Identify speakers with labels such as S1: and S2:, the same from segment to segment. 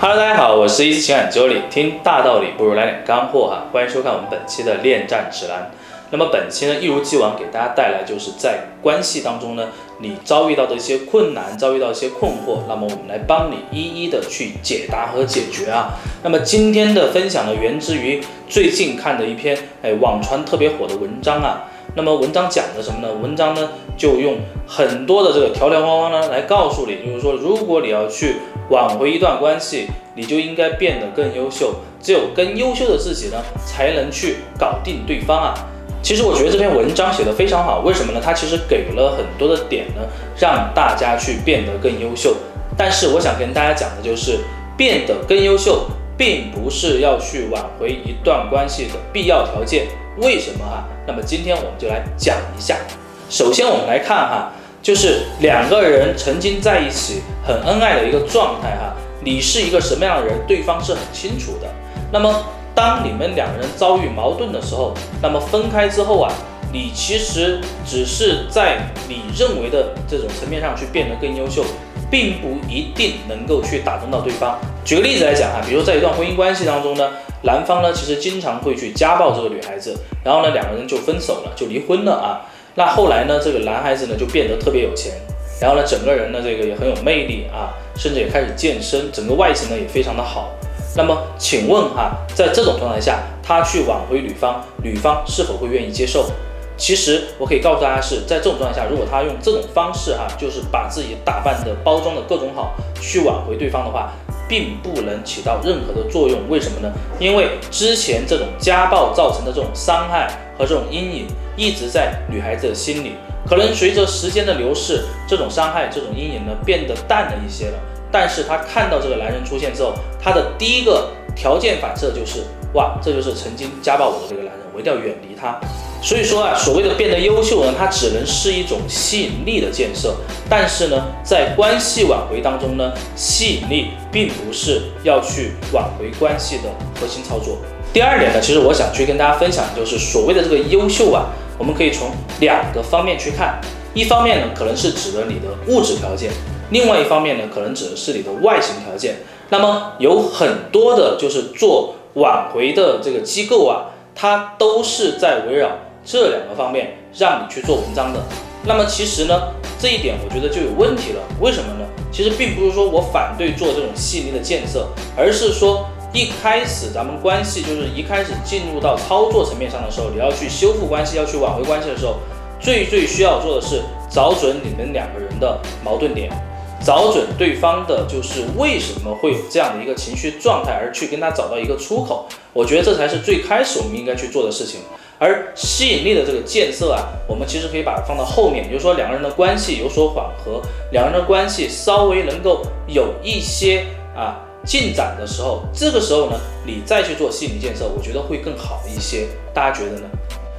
S1: Hello，大家好，我是一情感周里，听大道理不如来点干货哈，欢迎收看我们本期的恋战指南。那么本期呢，一如既往给大家带来就是在关系当中呢，你遭遇到的一些困难，遭遇到一些困惑，那么我们来帮你一一的去解答和解决啊。那么今天的分享呢，源自于最近看的一篇哎网传特别火的文章啊。那么文章讲的什么呢？文章呢就用很多的这个条条框框呢来告诉你，就是说如果你要去挽回一段关系，你就应该变得更优秀，只有更优秀的自己呢，才能去搞定对方啊。其实我觉得这篇文章写的非常好，为什么呢？它其实给了很多的点呢，让大家去变得更优秀。但是我想跟大家讲的就是，变得更优秀，并不是要去挽回一段关系的必要条件。为什么哈？那么今天我们就来讲一下。首先我们来看哈，就是两个人曾经在一起很恩爱的一个状态哈，你是一个什么样的人，对方是很清楚的。那么当你们两个人遭遇矛盾的时候，那么分开之后啊，你其实只是在你认为的这种层面上去变得更优秀，并不一定能够去打动到对方。举个例子来讲哈，比如在一段婚姻关系当中呢。男方呢，其实经常会去家暴这个女孩子，然后呢，两个人就分手了，就离婚了啊。那后来呢，这个男孩子呢就变得特别有钱，然后呢，整个人呢这个也很有魅力啊，甚至也开始健身，整个外形呢也非常的好。那么，请问哈，在这种状态下，他去挽回女方，女方是否会愿意接受？其实我可以告诉大家，是在这种状态下，如果他用这种方式哈，就是把自己打扮的、包装的各种好，去挽回对方的话。并不能起到任何的作用，为什么呢？因为之前这种家暴造成的这种伤害和这种阴影一直在女孩子的心里，可能随着时间的流逝，这种伤害、这种阴影呢变得淡了一些了。但是她看到这个男人出现之后，她的第一个条件反射就是，哇，这就是曾经家暴我的这个男人，我一定要远离他。所以说啊，所谓的变得优秀呢，它只能是一种吸引力的建设。但是呢，在关系挽回当中呢，吸引力并不是要去挽回关系的核心操作。第二点呢，其实我想去跟大家分享的，就是所谓的这个优秀啊，我们可以从两个方面去看。一方面呢，可能是指的你的物质条件；另外一方面呢，可能指的是你的外形条件。那么有很多的就是做挽回的这个机构啊，它都是在围绕。这两个方面让你去做文章的，那么其实呢，这一点我觉得就有问题了。为什么呢？其实并不是说我反对做这种细腻的建设，而是说一开始咱们关系就是一开始进入到操作层面上的时候，你要去修复关系，要去挽回关系的时候，最最需要做的是找准你们两个人的矛盾点，找准对方的就是为什么会有这样的一个情绪状态，而去跟他找到一个出口。我觉得这才是最开始我们应该去做的事情。而吸引力的这个建设啊，我们其实可以把它放到后面，也就是说两个人的关系有所缓和，两个人的关系稍微能够有一些啊进展的时候，这个时候呢，你再去做吸引力建设，我觉得会更好一些。大家觉得呢？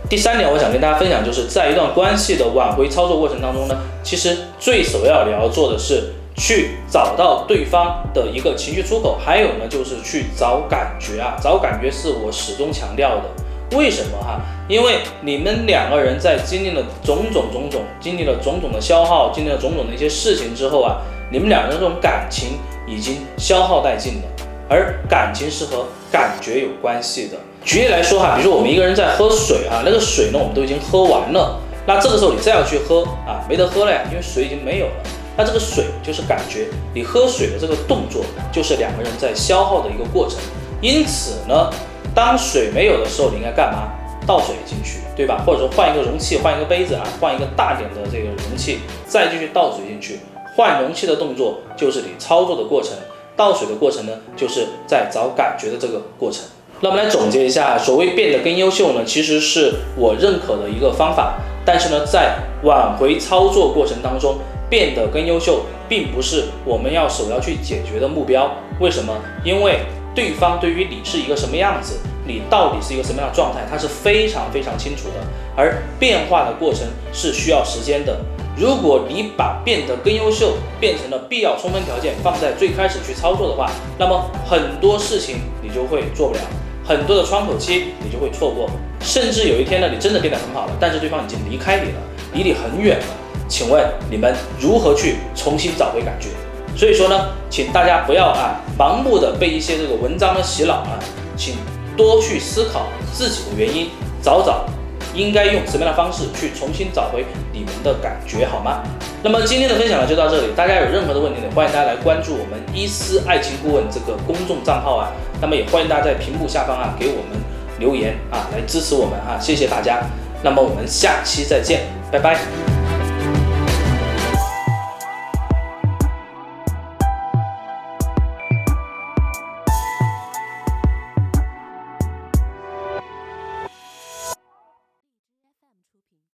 S1: 第三点，我想跟大家分享，就是在一段关系的挽回操作过程当中呢，其实最首要你要做的是去找到对方的一个情绪出口，还有呢，就是去找感觉啊，找感觉是我始终强调的。为什么哈？因为你们两个人在经历了种种种种，经历了种种的消耗，经历了种种的一些事情之后啊，你们两个人这种感情已经消耗殆尽了。而感情是和感觉有关系的。举例来说哈，比如说我们一个人在喝水啊，那个水呢我们都已经喝完了，那这个时候你再要去喝啊，没得喝了呀，因为水已经没有了。那这个水就是感觉，你喝水的这个动作就是两个人在消耗的一个过程。因此呢。当水没有的时候，你应该干嘛？倒水进去，对吧？或者说换一个容器，换一个杯子啊，换一个大点的这个容器，再继续倒水进去。换容器的动作就是你操作的过程，倒水的过程呢，就是在找感觉的这个过程。那我们来总结一下，所谓变得更优秀呢，其实是我认可的一个方法。但是呢，在挽回操作过程当中，变得更优秀，并不是我们要首要去解决的目标。为什么？因为。对方对于你是一个什么样子，你到底是一个什么样的状态，他是非常非常清楚的。而变化的过程是需要时间的。如果你把变得更优秀变成了必要充分条件，放在最开始去操作的话，那么很多事情你就会做不了，很多的窗口期你就会错过，甚至有一天呢，你真的变得很好了，但是对方已经离开你了，离你很远了。请问你们如何去重新找回感觉？所以说呢，请大家不要啊盲目的被一些这个文章的洗脑啊，请多去思考自己的原因，找找应该用什么样的方式去重新找回你们的感觉，好吗？那么今天的分享呢就到这里，大家有任何的问题呢，欢迎大家来关注我们伊思爱情顾问这个公众账号啊，那么也欢迎大家在屏幕下方啊给我们留言啊，来支持我们啊，谢谢大家。那么我们下期再见，拜拜。